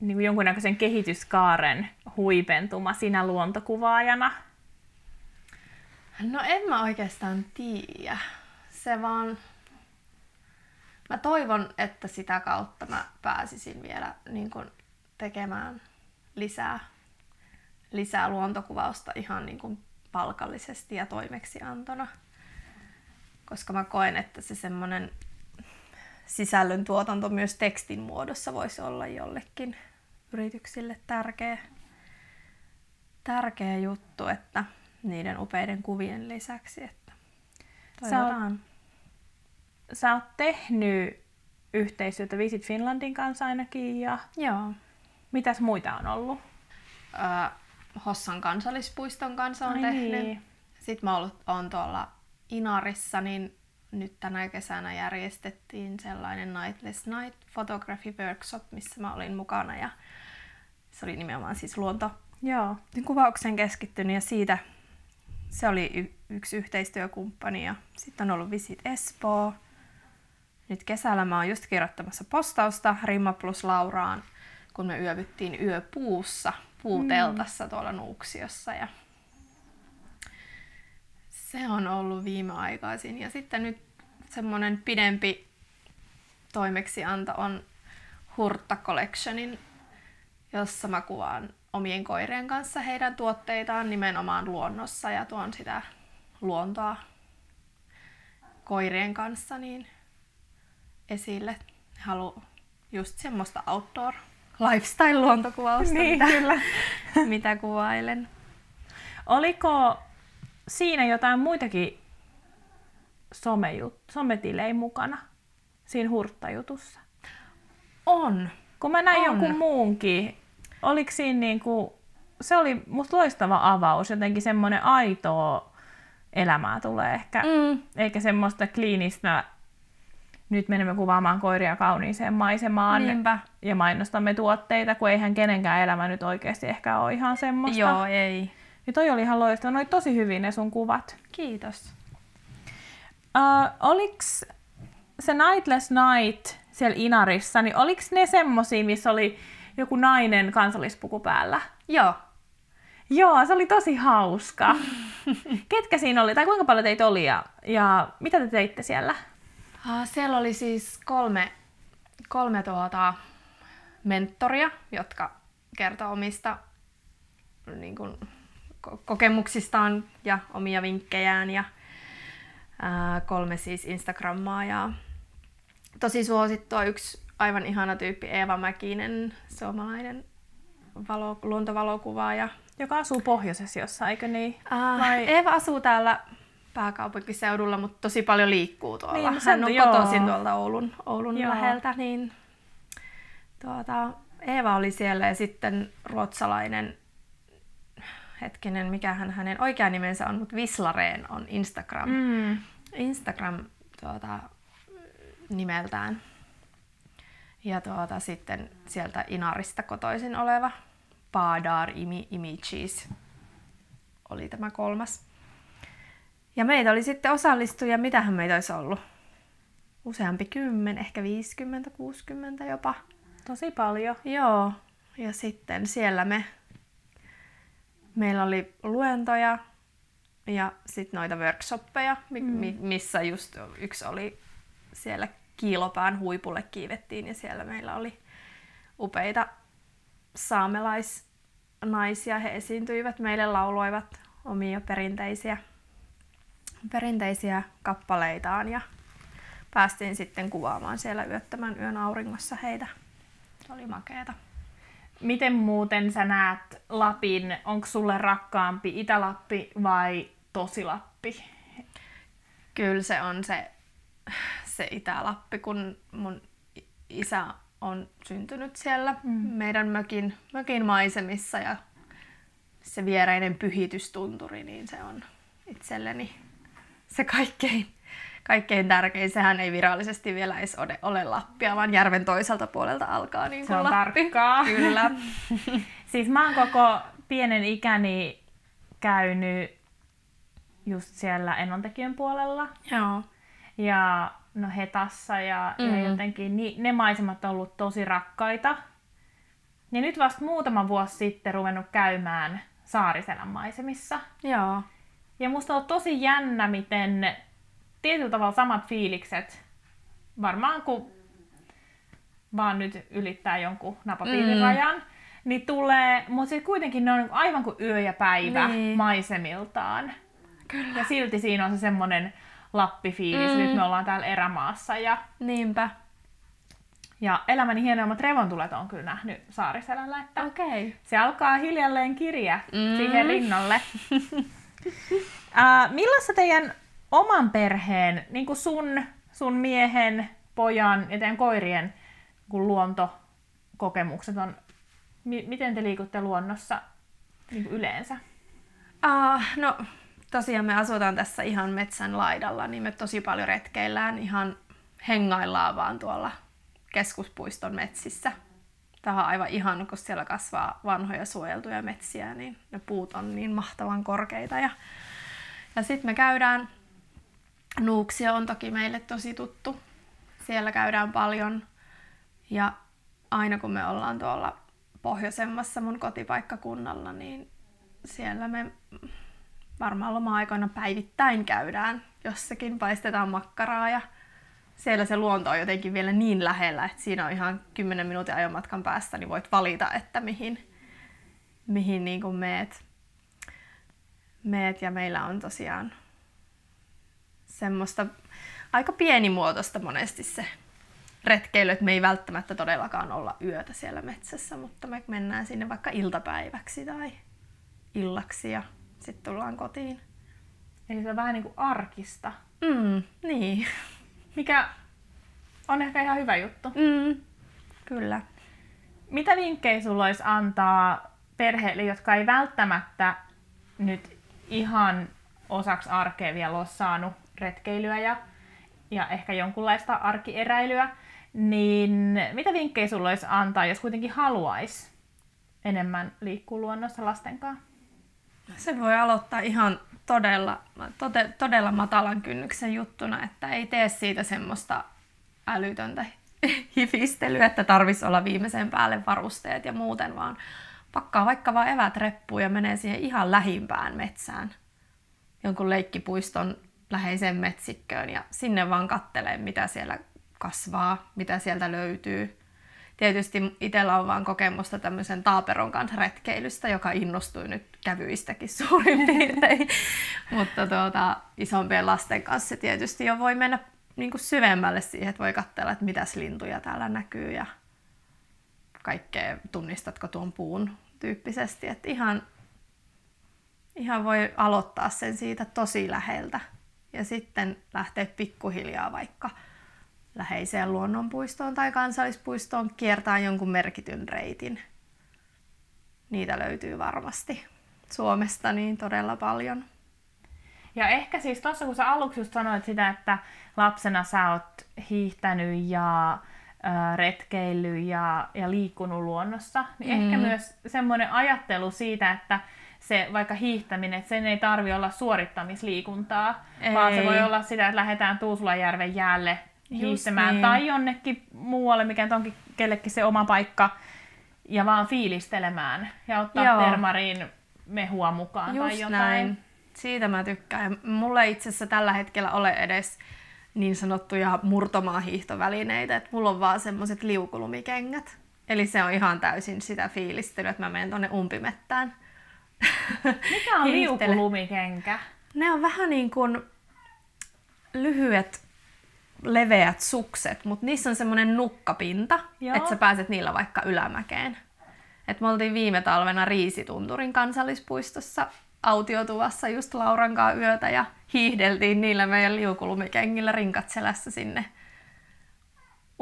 niin jonkunnäköisen kehityskaaren huipentuma sinä luontokuvaajana? No en mä oikeastaan tiedä. Se vaan... Mä toivon, että sitä kautta mä pääsisin vielä niin kun, tekemään lisää, lisää luontokuvausta ihan niin kun, palkallisesti ja toimeksiantona. Koska mä koen, että se semmoinen sisällön tuotanto myös tekstin muodossa voisi olla jollekin yrityksille tärkeä, tärkeä juttu, että niiden upeiden kuvien lisäksi. Että Sä oot- toivotaan. Sä oot tehnyt yhteistyötä Visit Finlandin kanssa ainakin, ja Joo. mitäs muita on ollut? Öö, Hossan kansallispuiston kanssa on Ai tehnyt. niin. Sitten mä ollut, on tuolla Inarissa, niin nyt tänä kesänä järjestettiin sellainen Nightless Night Photography Workshop, missä mä olin mukana ja se oli nimenomaan siis luonto Joo. kuvaukseen keskittynyt ja siitä se oli y- yksi yhteistyökumppani ja sitten on ollut Visit Espoo. Nyt kesällä mä oon just kirjoittamassa postausta Rimma plus Lauraan, kun me yövyttiin yöpuussa, puuteltassa tuolla Nuuksiossa ja Se on ollut viimeaikaisin. Ja sitten nyt semmoinen pidempi toimeksianto on Hurtta Collectionin, jossa mä kuvaan omien koirien kanssa heidän tuotteitaan nimenomaan luonnossa ja tuon sitä luontoa koirien kanssa niin esille. Halu just semmoista outdoor lifestyle-luontokuvausta, Niin, mitä, kyllä. [laughs] mitä kuvailen. Oliko siinä jotain muitakin somejut, sometilejä mukana siinä hurttajutussa? On. Kun mä näin On. jonkun muunkin, oliko siinä niinku, se oli musta loistava avaus, jotenkin semmoinen aitoa elämää tulee ehkä, Mm. eikä semmoista kliinistä, nyt menemme kuvaamaan koiria kauniiseen maisemaan Niinpä. ja mainostamme tuotteita, kun eihän kenenkään elämä nyt oikeasti ehkä ole ihan semmoista. Joo, ei. Niin toi oli ihan loistava, noit tosi hyvin ne sun kuvat. Kiitos. Uh, oliks se Nightless Night siellä Inarissa, niin oliks ne semmosia, missä oli joku nainen kansallispuku päällä? Joo. Joo, se oli tosi hauska. [laughs] Ketkä siinä oli, tai kuinka paljon teitä oli ja, ja mitä te teitte siellä? Uh, siellä oli siis kolme, kolme tuota, mentoria, jotka kertoo omista niin kuin, ko- kokemuksistaan ja omia vinkkejään. Ja ää, kolme siis Instagrammaa ja tosi suosittua yksi aivan ihana tyyppi Eeva Mäkinen, suomalainen valo, luontovalokuvaaja. Joka asuu pohjoisessa jossain, eikö niin? Äh, Vai- Eeva asuu täällä pääkaupunkiseudulla, mutta tosi paljon liikkuu tuolla. Niin, Hän on joo. kotoisin tuolta Oulun, Oulun Joo. läheltä, niin tuota, Eeva oli siellä ja sitten ruotsalainen, hetkinen, mikähän hänen oikea nimensä on, mutta Vislareen on Instagram, Mm. Instagram tuota, nimeltään. Ja tuota, sitten sieltä Inarista kotoisin oleva Padar Imi Images oli tämä kolmas. Ja meitä oli sitten osallistujia, mitähän meitä olisi ollut? Useampi kymmen, ehkä 50, 60 jopa. Tosi paljon. Joo, ja sitten siellä me, meillä oli luentoja ja sitten noita workshoppeja, mi- Mm. mi- missä just yksi oli siellä kiilopään huipulle kiivettiin ja siellä meillä oli upeita saamelaisnaisia. He esiintyivät, meille lauloivat omia perinteisiä, perinteisiä kappaleitaan ja päästiin sitten kuvaamaan siellä yöttömän yön auringossa heitä. Se oli makeeta. Miten muuten sä näet Lapin, onko sulle rakkaampi Itä-Lappi vai Tosi-Lappi? Kyllä se on se, se Itä-Lappi, kun mun isä on syntynyt siellä mm. meidän mökin, mökin maisemissa ja se viereinen pyhitystunturi, niin se on itselleni se kaikkein, kaikkein tärkein. Sehän ei virallisesti vielä edes ole, ole Lappia, vaan järven toiselta puolelta alkaa niin Se kuin on Lappi. tarkkaa. [laughs] Kyllä. [laughs] Siis mä oon koko pienen ikäni käynyt just siellä Enontekijön puolella Joo. ja no Hetassa ja, mm. Ja jotenkin ni, ne maisemat on ollut tosi rakkaita. Ja nyt vasta muutama vuosi sitten ruvennut käymään Saariselän maisemissa. Joo. Ja musta on tosi jännä, miten tietyllä tavalla samat fiilikset, varmaan kun vaan nyt ylittää jonkun napapiirirajan, mm. niin tulee, mutta sitten kuitenkin ne on aivan kuin yö ja päivä Niin. maisemiltaan. Kyllä. Ja silti siinä on se semmoinen lappifiilis, mm. nyt me ollaan täällä erämaassa ja, Niinpä. ja elämäni hienoimmat revontulet on kyllä nähnyt Saariselällä, että Okei. Okay. se alkaa hiljalleen kirja Mm. siihen rinnalle. [laughs] uh, millaista teidän oman perheen, niin kuin sun, sun miehen, pojan ja teidän koirien kun luontokokemukset on? Mi- miten te liikutte luonnossa niin yleensä? Uh, no tosiaan me asutaan tässä ihan metsän laidalla, niin me tosi paljon retkeillään, ihan hengaillaan vaan tuolla keskuspuiston metsissä. Tämä on aivan ihan, kun siellä kasvaa vanhoja suojeltuja metsiä, niin ne puut on niin mahtavan korkeita. Ja, ja sitten me käydään, Nuuksio on toki meille tosi tuttu, siellä käydään paljon. Ja aina kun me ollaan tuolla pohjoisemmassa mun kotipaikkakunnalla, niin siellä me varmaan loma-aikoina päivittäin käydään jossakin, paistetaan makkaraa ja siellä se luonto on jotenkin vielä niin lähellä, että siinä on ihan 10 minuutin ajomatkan päästä, niin voit valita, että mihin, mihin niin kuin meet. meet. Ja meillä on tosiaan semmoista aika pienimuotoista monesti se retkeily, että me ei välttämättä todellakaan olla yötä siellä metsässä, mutta me mennään sinne vaikka iltapäiväksi tai illaksi ja sitten tullaan kotiin. Eli se on vähän niin kuin arkista. Mm, niin. [laughs] Mikä on ehkä ihan hyvä juttu. Mm, kyllä. Mitä vinkkejä sulla olisi antaa perheille, jotka ei välttämättä nyt ihan osaksi arkea vielä ole saanut retkeilyä ja, ja ehkä jonkunlaista arkieräilyä, niin mitä vinkkejä sulla olisi antaa, jos kuitenkin haluaisi enemmän liikkua luonnossa lasten kanssa? Se voi aloittaa ihan todella, tode, todella matalan kynnyksen juttuna, että ei tee siitä semmoista älytöntä [laughs] hifistelyä, että tarvitsisi olla viimeisen päälle varusteet ja muuten, vaan pakkaa vaikka vaan evät reppuun ja menee siihen ihan lähimpään metsään, jonkun leikkipuiston läheiseen metsikköön ja sinne vaan kattelee, mitä siellä kasvaa, mitä sieltä löytyy. Tietysti itsellä on vaan kokemusta tämmöisen taaperon kanssa retkeilystä, joka innostui nyt kävyistäkin [laughs] suurin piirtein. [laughs] Mutta tuota, isompien lasten kanssa tietysti jo voi mennä niin kuin syvemmälle siihen, että voi katsella, että mitäs lintuja täällä näkyy ja kaikkea, tunnistatko tuon puun tyyppisesti. Että ihan, ihan voi aloittaa sen siitä tosi läheltä ja sitten lähteä pikkuhiljaa vaikka läheiseen luonnonpuistoon tai kansallispuistoon kiertää jonkun merkityn reitin. Niitä löytyy varmasti Suomesta niin todella paljon. Ja ehkä siis tuossa, kun sä aluksi just sanoit sitä, että lapsena sä oot hiihtänyt ja äh, retkeillyt ja, ja liikkunut luonnossa, niin mm. ehkä myös semmoinen ajattelu siitä, että se vaikka hiihtäminen, että sen ei tarvi olla suorittamisliikuntaa, ei. vaan se voi olla sitä, että lähdetään Tuusulajärven jäälle hiihtämään niin. tai jonnekin muualle, mikä onkin kellekin se oma paikka, ja vaan fiilistelemään ja ottaa Joo. termariin mehua mukaan Just tai jotain. Näin. Siitä mä tykkään. Mulla ei itse asiassa tällä hetkellä ole edes niin sanottuja murtomaa-hiihtovälineitä, että mulla on vaan semmoiset liukulumikengät. Eli se on ihan täysin sitä fiilistelyä, että mä menen tonne umpimettään. Mikä on liukulumikenkä? Ne on vähän niin kuin lyhyet, leveät sukset, mutta niissä on semmoinen nukkapinta, Joo. että sä pääset niillä vaikka ylämäkeen. Et me oltiin viime talvena Riisitunturin kansallispuistossa autiotuvassa just Lauran kanssa yötä ja hiihdeltiin niillä meidän liukulumikengillä rinkat selässä sinne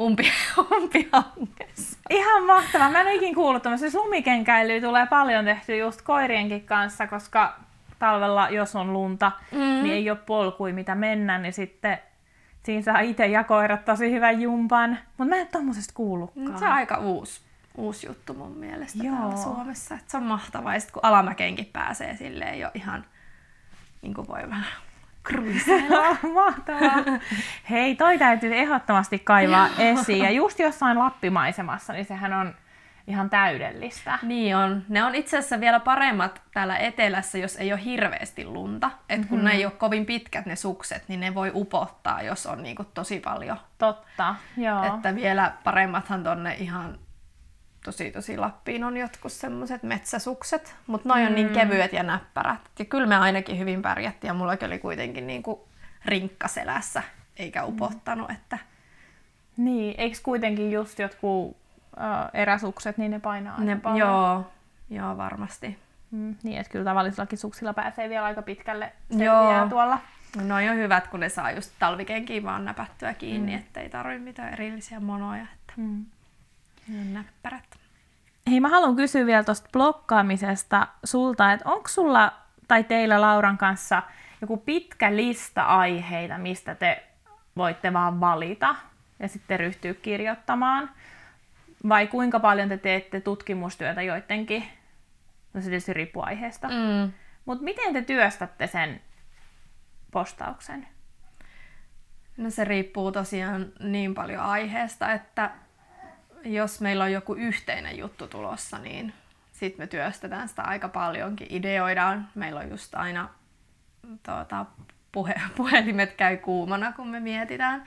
umpi, [laughs] umpihankkeessa. Ihan mahtavaa. Mä en ole ikin kuullut tämmöistä. Lumikenkäilyä tulee paljon tehty just koirienkin kanssa, koska talvella, jos on lunta, mm. niin ei ole polkui mitä mennä, niin sitten siinä saa itse ja koirat tosi hyvän jumpan. Mutta mä en tommosesta kuullutkaan. Se on aika uusi uusi juttu mun mielestä Joo. täällä Suomessa. Et se on mahtavaa. Sit, kun alamäkeenkin pääsee silleen jo ihan, niin kuin voi vähän kruiseilla. [laughs] Mahtavaa. Hei, toi täytyy ehdottomasti kaivaa esiin. Ja just jossain lappimaisemassa, niin sehän on ihan täydellistä. Niin on. Ne on itse asiassa vielä paremmat täällä etelässä, jos ei ole hirveästi lunta. Et kun mm-hmm. ne ei ole kovin pitkät ne sukset, niin ne voi upottaa, jos on niinku tosi paljon. Totta, joo. Että vielä paremmathan tonne ihan tosi tosi Lappiin on jotkut semmoiset metsäsukset, mutta noin mm. on niin mm. kevyet ja näppärät. Ja kyllä me ainakin hyvin pärjättiin ja mulla oli kuitenkin niin kuin rinkka selässä, eikä mm. upottanut. Mm. Että... Niin, eikö kuitenkin just jotkut eräsukset, niin ne painaa ne, paljon? Joo, joo varmasti. Mm, niin, että kyllä tavallisillakin suksilla pääsee vielä aika pitkälle joo. tuolla. No on hyvät, kun ne saa just talvikenkiin vaan näpättyä kiinni, mm. ettei tarvitse mitään erillisiä monoja. Että... Mm. Näppärät. Hei, mä haluan kysyä vielä tuosta blokkaamisesta sulta, että onko sulla tai teillä Lauran kanssa joku pitkä lista aiheita, mistä te voitte vaan valita ja sitten ryhtyä kirjoittamaan? Vai kuinka paljon te teette tutkimustyötä joidenkin, no se tietysti riippuu aiheesta, mm. mutta miten te työstätte sen postauksen? No se riippuu tosiaan niin paljon aiheesta, että jos meillä on joku yhteinen juttu tulossa, niin sitten me työstetään sitä aika paljonkin, ideoidaan. Meillä on just aina tuota, puhe, [laughs] puhelimet käy kuumana, kun me mietitään.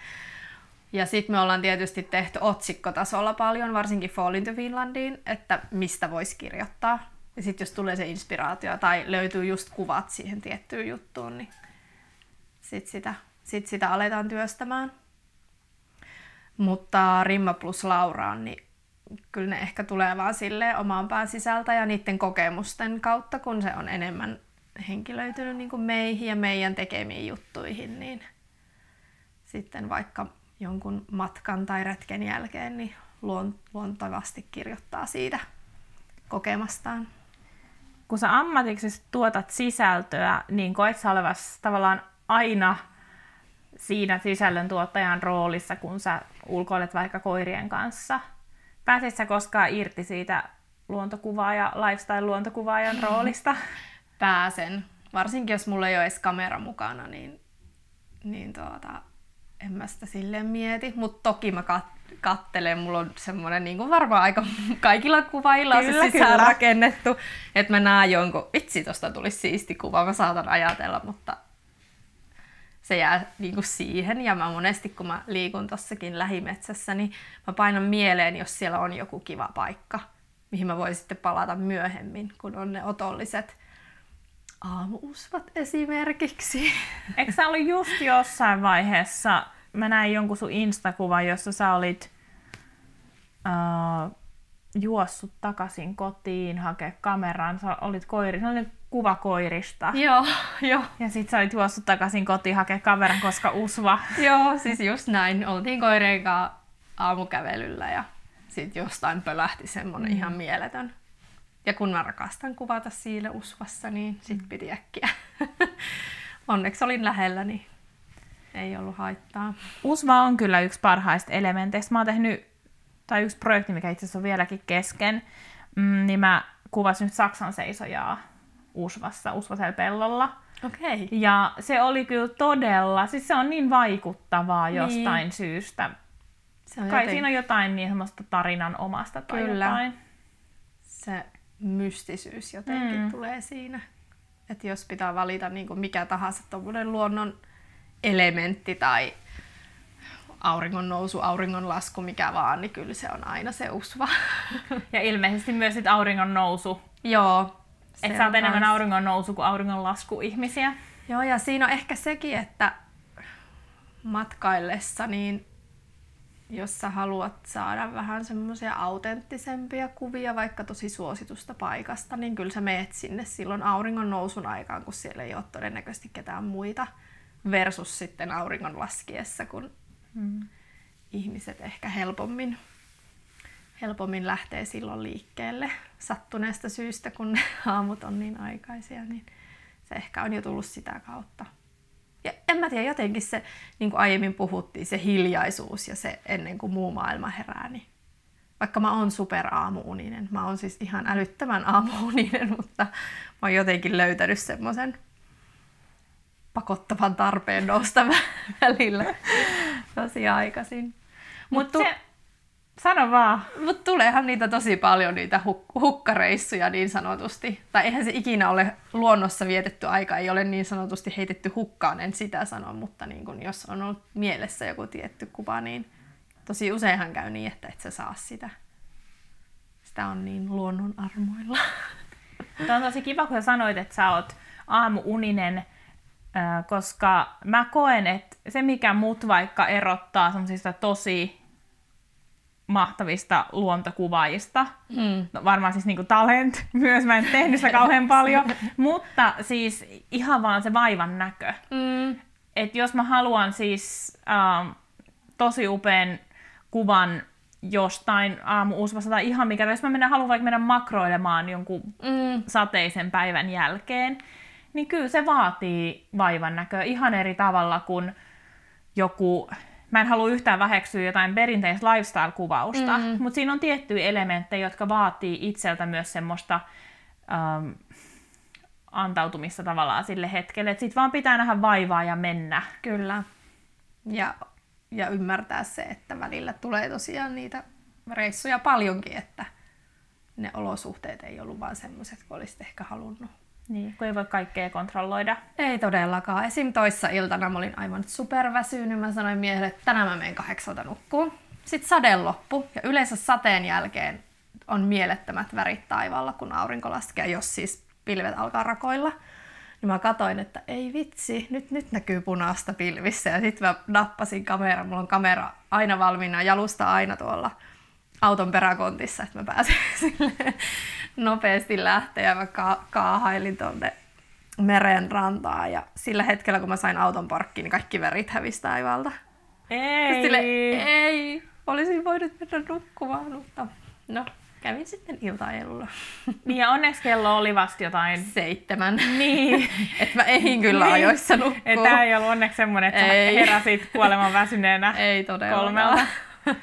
Ja sitten me ollaan tietysti tehty otsikkotasolla paljon, varsinkin Fall into Finlandiin, että mistä voisi kirjoittaa. Ja sitten jos tulee se inspiraatio tai löytyy just kuvat siihen tiettyyn juttuun, niin sitten sitä, sit sitä aletaan työstämään. Mutta Rimma plus Lauraan, niin kyllä ne ehkä tulee vaan silleen omaan pään sisältä ja niiden kokemusten kautta, kun se on enemmän henkilöitynyt niin kuin meihin ja meidän tekemiin juttuihin, niin sitten vaikka jonkun matkan tai retken jälkeen niin luontavasti kirjoittaa siitä kokemastaan. Kun sä ammatiksi tuotat sisältöä, niin koet sä olevas tavallaan aina siinä sisällön tuottajan roolissa, kun sä ulkoilet vaikka koirien kanssa? Pääsit sä koskaan irti siitä luontokuvaaja, lifestyle-luontokuvaajan [laughs] roolista? Pääsen. Varsinkin jos mulla ei ole edes kamera mukana, niin, niin tuota, en mä sitä silleen mieti. Mutta toki mä kat- kattelen, mulla on semmoinen niin kuin varmaan aika [laughs] kaikilla kuvailla kyllä, se sisään kyllä. rakennettu, että mä näen jonkun, vitsi tosta tulisi siisti kuva, mä saatan ajatella, mutta se jää niin kuin siihen. Ja mä monesti, kun mä liikun tossakin lähimetsässä, niin mä painan mieleen, jos siellä on joku kiva paikka, mihin mä voin sitten palata myöhemmin, kun on ne otolliset aamuusvat esimerkiksi. Eikö sä ollut just jossain vaiheessa, mä näin jonkun sun Insta-kuvan, jossa sä olit uh, juossut takaisin kotiin hakea kameran, sä olit koiri, se oli kuva koirista. Joo, joo. Ja sit sä olit juossut takaisin kotiin hakea kameran, koska usva. [laughs] joo, siis just näin. Oltiin koireen kanssa aamukävelyllä ja sit jostain pölähti semmonen mm. ihan mieletön. Ja kun mä rakastan kuvata siinä usvassa, niin sit mm. piti äkkiä. [laughs] Onneksi olin lähellä, niin ei ollut haittaa. Usva on kyllä yksi parhaista elementeistä. Mä oon tehnyt, tai yksi projekti, mikä itse asiassa on vieläkin kesken, mm, niin mä kuvasin nyt Saksan seisojaa Usvassa, Usvasella pellolla. Okay. Ja se oli kyllä todella, siis se on niin vaikuttavaa niin. jostain syystä. Se on Kai joten... siinä on jotain niin semmoista tarinan omasta tai kyllä. jotain. Se mystisyys jotenkin mm. tulee siinä. Että jos pitää valita niin kuin mikä tahansa luonnon elementti tai auringon nousu, auringon lasku, mikä vaan, niin kyllä se on aina se usva. [laughs] Ja ilmeisesti myös sit auringon nousu. Joo. Että sä oot enemmän kans... auringon nousu kuin auringon lasku ihmisiä. Joo, ja siinä on ehkä sekin, että matkaillessa, niin jos sä haluat saada vähän semmoisia autenttisempia kuvia vaikka tosi suositusta paikasta, niin kyllä sä meet sinne silloin auringon nousun aikaan, kun siellä ei ole todennäköisesti ketään muita, versus sitten auringon laskiessa, kun mm. ihmiset ehkä helpommin, helpommin lähtee silloin liikkeelle sattuneesta syystä, kun ne [laughs] aamut on niin aikaisia, niin se ehkä on jo tullut sitä kautta. Ja en mä tiedä, jotenkin se, niin kuin aiemmin puhuttiin, se hiljaisuus ja se ennen kuin muu maailma herää, niin vaikka mä oon aamuuninen, mä oon siis ihan älyttömän aamuuninen, [laughs] mutta mä oon jotenkin löytänyt semmoisen pakottavan tarpeen nousta [laughs] välillä tosi aikaisin. Mutta se, Sano vaan. Mutta tuleehan niitä tosi paljon, niitä huk- hukkareissuja niin sanotusti. Tai eihän se ikinä ole luonnossa vietetty aika, ei ole niin sanotusti heitetty hukkaan, en sitä sano, mutta niin kun jos on ollut mielessä joku tietty kuva, niin tosi useinhan käy niin, että et sä saa sitä. Sitä on niin luonnon armoilla. Tämä on tosi kiva, kun sä sanoit, että sä oot aamuuninen, koska mä koen, että se mikä mut vaikka erottaa semmoisista tosi mahtavista luontokuvaajista. Mm. No, varmaan siis niinku talent [laughs] myös, mä en tehnyt sitä kauhean paljon, [laughs] mutta siis ihan vaan se vaivan näkö. Mm. Et jos mä haluan siis ähm, tosi upean kuvan jostain aamu-usvasta tai ihan mikä, jos mä menen, haluan vaikka mennä makroilemaan jonkun mm. sateisen päivän jälkeen, niin kyllä se vaatii vaivan näköä ihan eri tavalla kuin joku mä en halua yhtään väheksyä jotain perinteistä lifestyle-kuvausta, mm. mutta siinä on tiettyjä elementtejä, jotka vaatii itseltä myös semmoista ähm, antautumista tavallaan sille hetkelle, että sit vaan pitää nähdä vaivaa ja mennä. Kyllä. Ja, ja ymmärtää se, että välillä tulee tosiaan niitä reissuja paljonkin, että ne olosuhteet ei ollut vaan semmoiset, kuin olisit ehkä halunnut. Niin, kun ei voi kaikkea kontrolloida. Ei todellakaan. Esim. toissa iltana mä olin aivan superväsynyt. Mä sanoin miehelle, että tänään mä menen kahdeksalta nukkuun. Sitten sade loppu ja yleensä sateen jälkeen on mielettömät värit taivaalla, kun aurinko laskee, jos siis pilvet alkaa rakoilla. Niin mä katoin, että ei vitsi, nyt, nyt näkyy punaista pilvissä. Ja sitten mä nappasin kameran. Mulla on kamera aina valmiina, jalusta aina tuolla auton peräkontissa, että mä pääsen [laughs] sille nopeasti lähteä. Ja mä ka- kaahailin tuonne meren rantaan. Ja sillä hetkellä, kun mä sain auton parkkiin, niin kaikki värit hävisi taivaalta. Ei! Sille, ei, olisin voinut mennä nukkumaan, mutta no, kävin sitten iltaelulla. [laughs] Niin ja onneksi kello oli vasta jotain... Seitsemän. Niin. [laughs] että mä ehin kyllä Niin. ajoissa nukkuu. Että Tämä ei ollut onneksi semmoinen, että Ei. sä heräsit kuoleman väsyneenä Ei todellakaan. kolmelta. [laughs]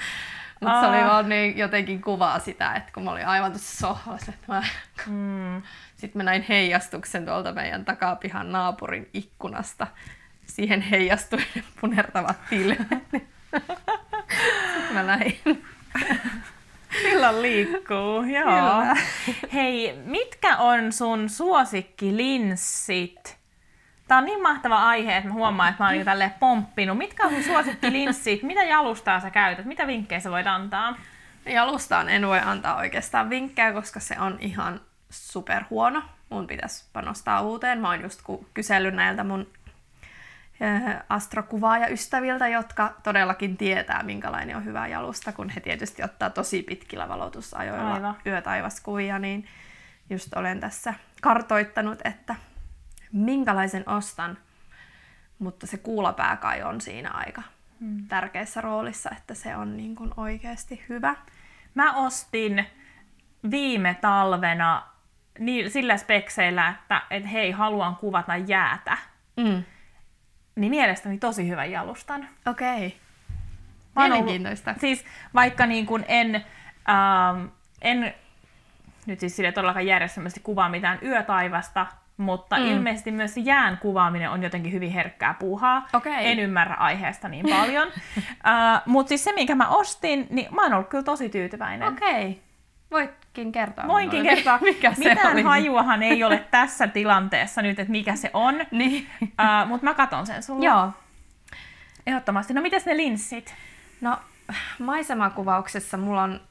Mutta se oli Aa. vaan niin jotenkin kuvaa sitä, että kun mä olin aivan tuossa sohvassa, että mä... Mm. Sitten mä näin heijastuksen tuolta meidän takapihan naapurin ikkunasta. Siihen heijastui ne [laughs] punertavat pilvet. Sitten mä lähdin. [laughs] Silloin liikkuu, joo. Kyllä. Hei, mitkä on sun suosikkilinssit? Tämä on niin mahtava aihe, että mä huomaan, että mä oon jo tälleen pomppinut. Mitkä on sun suosikkilinssit? Mitä jalustaa sä käytät? Mitä vinkkejä sä voit antaa? Jalustaan en voi antaa oikeastaan vinkkejä, koska se on ihan superhuono. Mun pitäisi panostaa uuteen. Mä oon just kysellyt näiltä mun ö, astrokuvaajaystäviltä, jotka todellakin tietää, minkälainen on hyvä jalusta, kun he tietysti ottaa tosi pitkillä valotusajoilla Aivan. yötaivaskuvia, niin just olen tässä kartoittanut, että minkälaisen ostan, mutta se kuulapää kai on siinä aika Hmm. tärkeässä roolissa, että se on niin kuin oikeasti hyvä. Mä ostin viime talvena niin, sillä spekseillä, että et hei, haluan kuvata jäätä. Mm. Niin mielestäni tosi hyvän jalustan. Okei. Mä oon ollut- Mielenkiintoista. Siis vaikka niin kuin en, ähm, en nyt siis sille todellakaan järjestelmästi kuvaa mitään yötaivasta, mutta Mm. ilmeisesti myös jään kuvaaminen on jotenkin hyvin herkkää puuhaa. Okei. En ymmärrä aiheesta niin paljon. [laughs] uh, mutta siis se, minkä mä ostin, niin mä oon ollut kyllä tosi tyytyväinen. Okei. Voitkin kertoa Voinkin kertoa, [laughs] mikä se mitään oli. hajuahan ei ole tässä tilanteessa nyt, että mikä se on, [laughs] Niin. uh, mutta mä katon sen sulle. Joo. Ehdottomasti. No mitäs ne linssit? No, maisemakuvauksessa mulla on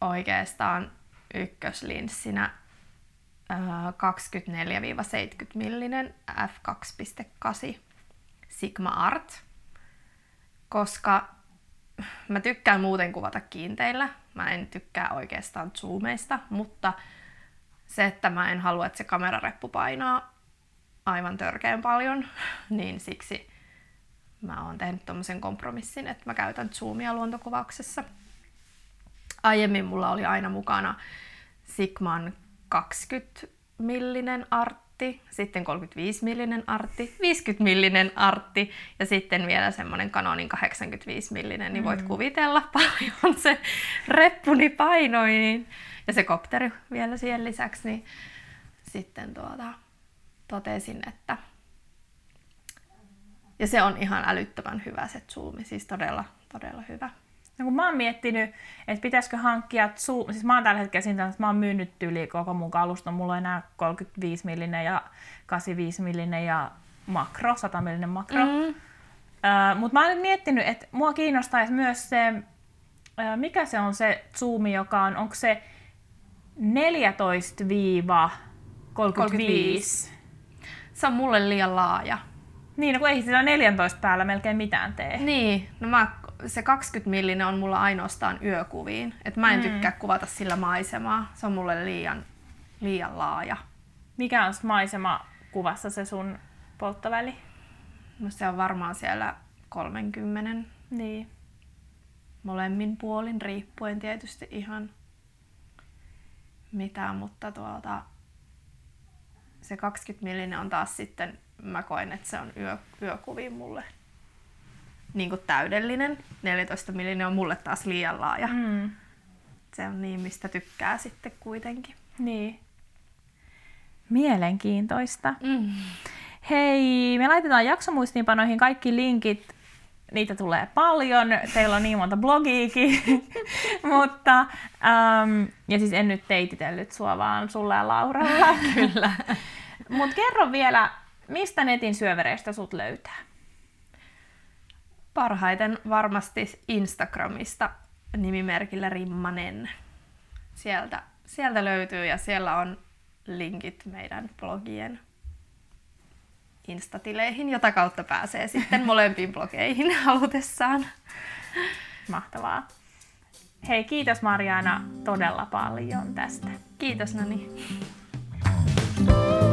oikeastaan ykköslinssinä 24-70 millinen f2.8 Sigma Art, koska mä tykkään muuten kuvata kiinteillä. Mä en tykkää oikeastaan zoomeista, mutta se, että mä en halua, että se kamerareppu painaa aivan törkeän paljon, [laughs] niin siksi mä oon tehnyt tommosen kompromissin, että mä käytän zoomia luontokuvauksessa. Aiemmin mulla oli aina mukana Sigman 20 millinen artti, sitten 35 millinen artti, 50 millinen artti ja sitten vielä semmonen Canonin 85 millinen, niin voit kuvitella [laughs] paljon se reppuni painoi. Niin, ja se kopteri vielä siihen lisäksi, niin sitten tuota, totesin, että ja se on ihan älyttömän hyvä se zoomi, siis todella, todella hyvä. No kun mä oon miettinyt, että pitäisikö hankkia zoom, siis mä oon tällä hetkellä siinä, että mä oon myynyt yli koko mun kaluston, mulla on enää 35 millinen ja 85 millinen ja makro, 100 millinen makro. Mm. Mm. Öö, Mutta mä oon nyt miettinyt, että mua kiinnostaisi myös se, öö, mikä se on se zoomi, joka on, onko se 14-35? Se on mulle liian laaja. Niin, no kun ei sillä 14 päällä melkein mitään tee. Niin, no mä, se 20 millinen on mulla ainoastaan yökuviin. Et mä en Mm. tykkää kuvata sillä maisemaa. Se on mulle liian, liian laaja. Mikä on maisema kuvassa se sun polttoväli? No se on varmaan siellä 30 Niin. molemmin puolin, riippuen tietysti ihan mitä, mutta tuolta se 20 millinen on taas sitten, mä koen, että se on yö, yökuviin mulle niin kuin täydellinen. 14 millinen on mulle taas liian laaja. Mm. Se on niin, mistä tykkää sitten kuitenkin. Niin. Mielenkiintoista. Mm. Hei, me laitetaan jaksomuistiinpanoihin kaikki linkit. Niitä tulee paljon. Teillä on niin monta blogiikin. [laughs] Mutta, äm, ja siis en nyt teititellyt sua, vaan sulle ja Lauralla. [laughs] Kyllä. Mut kerro vielä, mistä netin syövereistä sut löytää? Parhaiten varmasti Instagramista nimimerkillä Rimmanen. Sieltä, sieltä löytyy ja siellä on linkit meidän blogien instatileihin, jota kautta pääsee sitten molempiin blogeihin [laughs] halutessaan. Mahtavaa. Hei, kiitos Mariana todella paljon tästä. Kiitos Nani. thank you